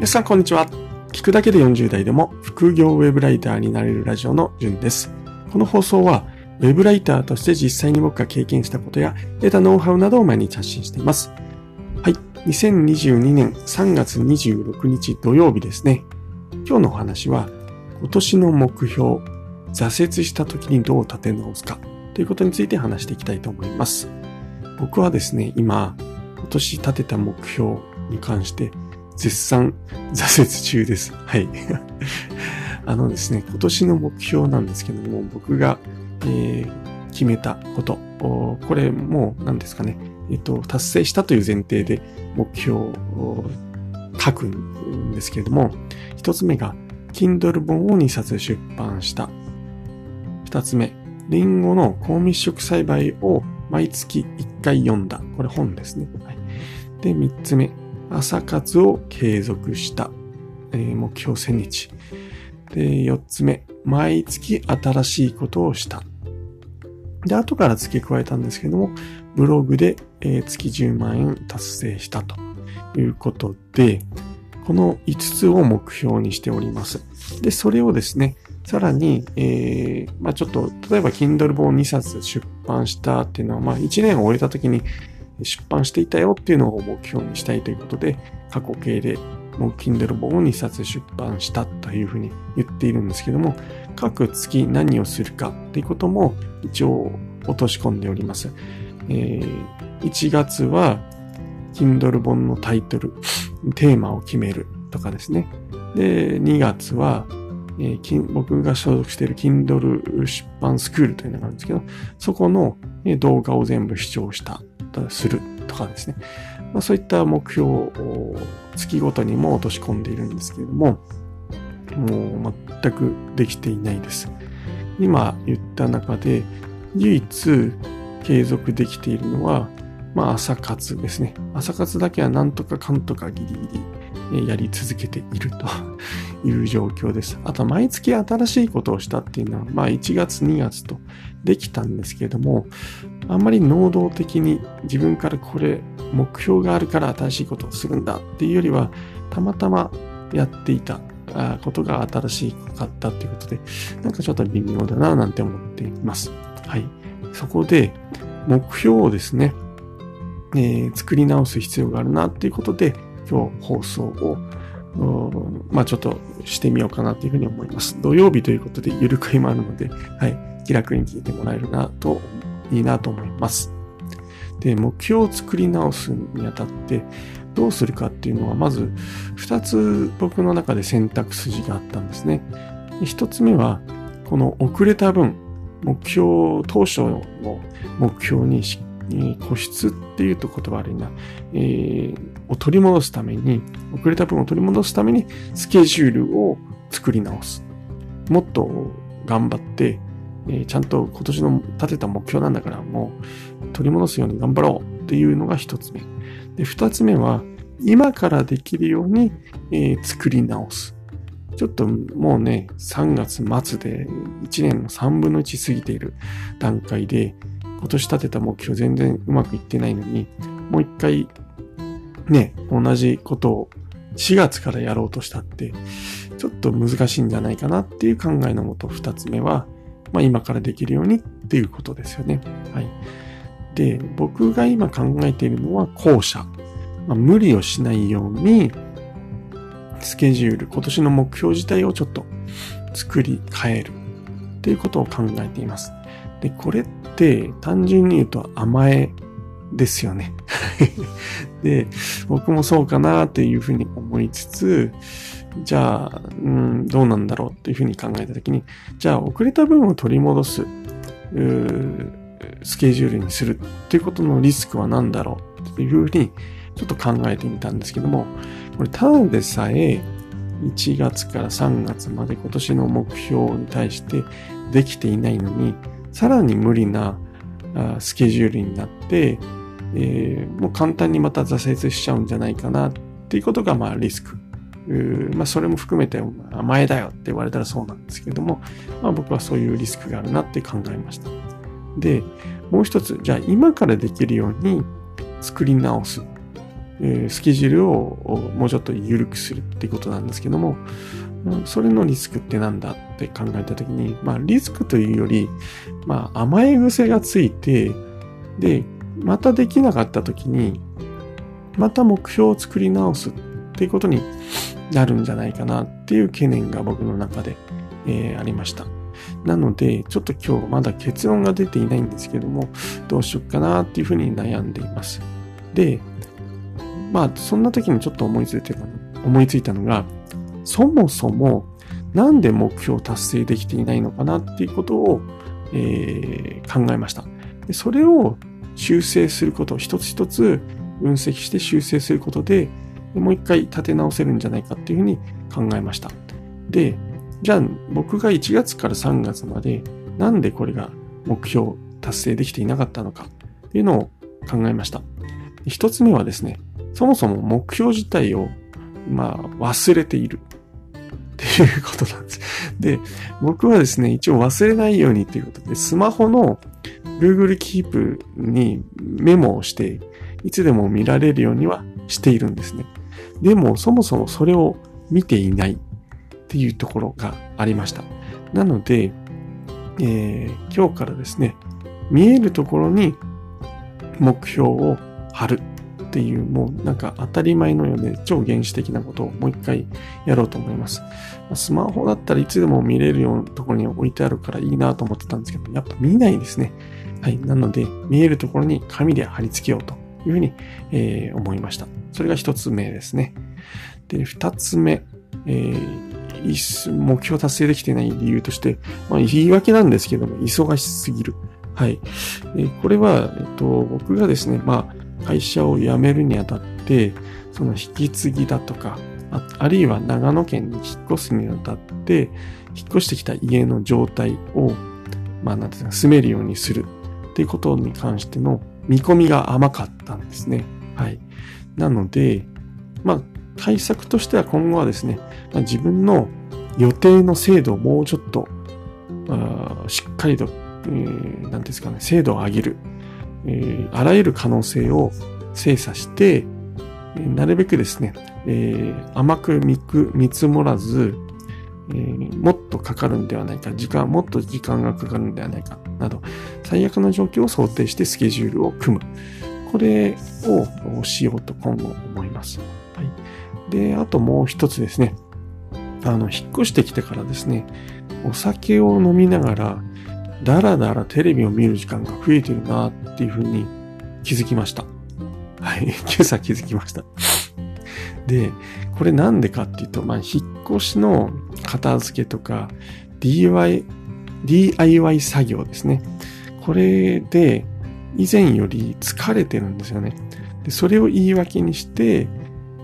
皆さんこんにちは。聞くだけで40代でも副業ウェブライターになれるラジオのじゅんです。この放送はウェブライターとして実際に僕が経験したことや得たノウハウなどを毎日発信しています。はい。2022年3月26日土曜日ですね。今日のお話は今年の目標、挫折した時にどう立て直すかということについて話していきたいと思います。僕はですね、今、今年立てた目標に関して絶賛挫折中です。はい。あのですね、今年の目標なんですけども、僕が、えー、決めたこと、これもう何ですかね、えっと、達成したという前提で目標を書くんですけれども、一つ目が、Kindle 本を2冊出版した。二つ目、リンゴの高密植栽培を毎月1回読んだ。これ本ですね。はい、で、三つ目、朝活を継続した。えー、目標1000日。で、四つ目、毎月新しいことをした。で、後から付け加えたんですけども、ブログで、え、月10万円達成したということで、この5つを目標にしております。で、それをですね、さらに、えー、まあちょっと、例えば Kindle 本2冊出版したっていうのは、まあ1年を終えた時に出版していたよっていうのを目標にしたいということで、過去形でもう Kindle 本を2冊出版したというふうに言っているんですけども、各月何をするかっていうことも一応落とし込んでおります。えー、1月は Kindle 本のタイトル、テーマを決めるとかですね。で、2月は、えー、僕が所属している Kindle 出版スクールというのがあるんですけど、そこの動画を全部視聴したするとかですね。まあ、そういった目標を月ごとにも落とし込んでいるんですけれども、もう全くできていないです。今言った中で唯一継続できているのは、まあ朝活ですね。朝活だけはなんとかかんとかギリギリやり続けていると いう状況です。あと毎月新しいことをしたっていうのは、まあ1月2月とできたんですけれども、あんまり能動的に自分からこれ目標があるから新しいことをするんだっていうよりは、たまたまやっていたことが新しかったっていうことで、なんかちょっと微妙だななんて思っています。はい。そこで、目標をですね、えー、作り直す必要があるなっていうことで、今日放送をまあちょっとしてみようかなというふうに思います。土曜日ということで、ゆるく今あるので、はい、気楽に聞いてもらえるなと、いいなと思います。で、目標を作り直すにあたって、どうするかっていうのは、まず、二つ僕の中で選択筋があったんですね。一つ目は、この遅れた分、目標、当初の目標に固執っていうと言葉悪いな、えー、を取り戻すために、遅れた分を取り戻すために、スケジュールを作り直す。もっと頑張って、えー、ちゃんと今年の立てた目標なんだから、もう取り戻すように頑張ろうっていうのが一つ目。で、二つ目は、今からできるように、えー、作り直す。ちょっともうね、3月末で1年の3分の1過ぎている段階で、今年立てた目標全然うまくいってないのに、もう一回、ね、同じことを4月からやろうとしたって、ちょっと難しいんじゃないかなっていう考えのもと、二つ目は、まあ今からできるようにっていうことですよね。はい。で、僕が今考えているのは後者。まあ、無理をしないように、スケジュール、今年の目標自体をちょっと作り変えるっていうことを考えています。で、これって単純に言うと甘えですよね。で、僕もそうかなっていうふうに思いつつ、じゃあ、うん、どうなんだろうっていうふうに考えたときに、じゃあ遅れた分を取り戻す、スケジュールにするっていうことのリスクは何だろうっていうふうにちょっと考えてみたんですけども、これただでさえ1月から3月まで今年の目標に対してできていないのに、さらに無理なスケジュールになって、えー、もう簡単にまた挫折しちゃうんじゃないかなっていうことが、まあリスク。まあそれも含めて甘えだよって言われたらそうなんですけども、まあ僕はそういうリスクがあるなって考えました。で、もう一つ、じゃあ今からできるように作り直す。えスケジュールをもうちょっと緩くするっていうことなんですけども、それのリスクってなんだって考えたときに、まあリスクというより、まあ甘え癖がついて、で、またできなかったときに、また目標を作り直すっていうことになるんじゃないかなっていう懸念が僕の中で、えー、ありました。なので、ちょっと今日まだ結論が出ていないんですけども、どうしよっかなっていうふうに悩んでいます。で、まあ、そんな時にちょっと思いついて思いついたのが、そもそもなんで目標を達成できていないのかなっていうことを、えー、考えましたで。それを修正すること、一つ一つ分析して修正することで、もう一回立て直せるんじゃないかっていうふうに考えました。で、じゃあ僕が1月から3月までなんでこれが目標達成できていなかったのかっていうのを考えました。一つ目はですね、そもそも目標自体を、まあ、忘れている。っていうことなんです。で、僕はですね、一応忘れないようにということで、スマホの Google Keep にメモをして、いつでも見られるようにはしているんですね。でも、そもそもそれを見ていないっていうところがありました。なので、えー、今日からですね、見えるところに目標を貼るっていう、もうなんか当たり前のようで超原始的なことをもう一回やろうと思います。スマホだったらいつでも見れるようなところに置いてあるからいいなと思ってたんですけど、やっぱ見ないですね。はい。なので、見えるところに紙で貼り付けようというふうに、えー、思いました。それが一つ目ですね。で、二つ目、えー、目標達成できてない理由として、まあ、言い訳なんですけども、忙しすぎる。はい。えー、これは、えっと、僕がですね、まあ、会社を辞めるにあたって、その引き継ぎだとか、ああるいは長野県に引っ越すにあたって、引っ越してきた家の状態を、まあ、なんていうか、住めるようにするっていうことに関しての見込みが甘かったんですね。はい。なので、まあ、対策としては今後はですね、まあ、自分の予定の精度をもうちょっと、あしっかりと、えー、なんですかね、精度を上げる、えー、あらゆる可能性を精査してえ、なるべくですね、えー、甘く見く見積もらず、えー、もっとかかるんではないか、時間、もっと時間がかかるんではないか、など、最悪な状況を想定してスケジュールを組む。これをしようと今後思います。はい。で、あともう一つですね。あの、引っ越してきてからですね、お酒を飲みながら、だらだらテレビを見る時間が増えてるなっていうふうに気づきました。はい。今朝気づきました。で、これなんでかっていうと、まあ、引っ越しの片付けとか、DIY、DIY 作業ですね。これで、以前より疲れてるんですよね。で、それを言い訳にして、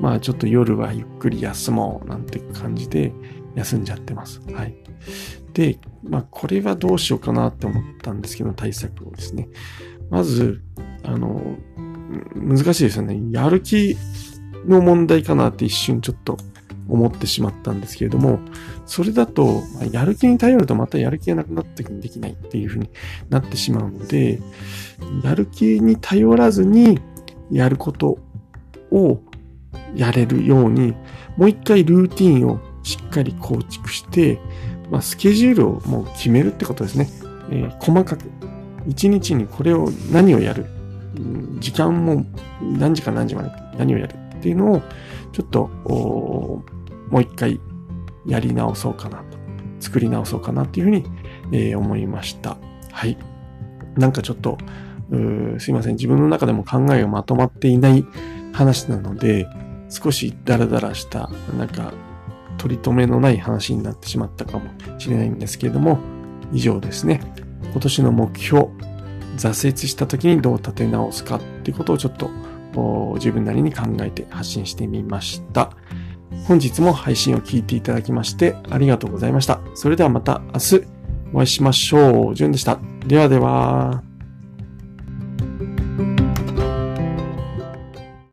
まあちょっと夜はゆっくり休もうなんて感じで休んじゃってます。はい。で、まあこれはどうしようかなって思ったんですけど、対策をですね。まず、あの、難しいですよね。やる気の問題かなって一瞬ちょっと思ってしまったんですけれども、それだと、やる気に頼るとまたやる気がなくなった時にできないっていう風になってしまうので、やる気に頼らずにやることをやれるように、もう一回ルーティンをしっかり構築して、まあ、スケジュールをもう決めるってことですね。えー、細かく。一日にこれを何をやる。時間も何時か何時まで何をやるっていうのをちょっともう一回やり直そうかなと、作り直そうかなっていうふうに、えー、思いました。はい。なんかちょっと、すいません。自分の中でも考えがまとまっていない話なので、少しダラダラした、なんか、取り留めのない話になってしまったかもしれないんですけれども、以上ですね。今年の目標、挫折した時にどう立て直すかっていうことをちょっと自分なりに考えて発信してみました。本日も配信を聞いていただきましてありがとうございました。それではまた明日お会いしましょう。じゅんでした。ではでは。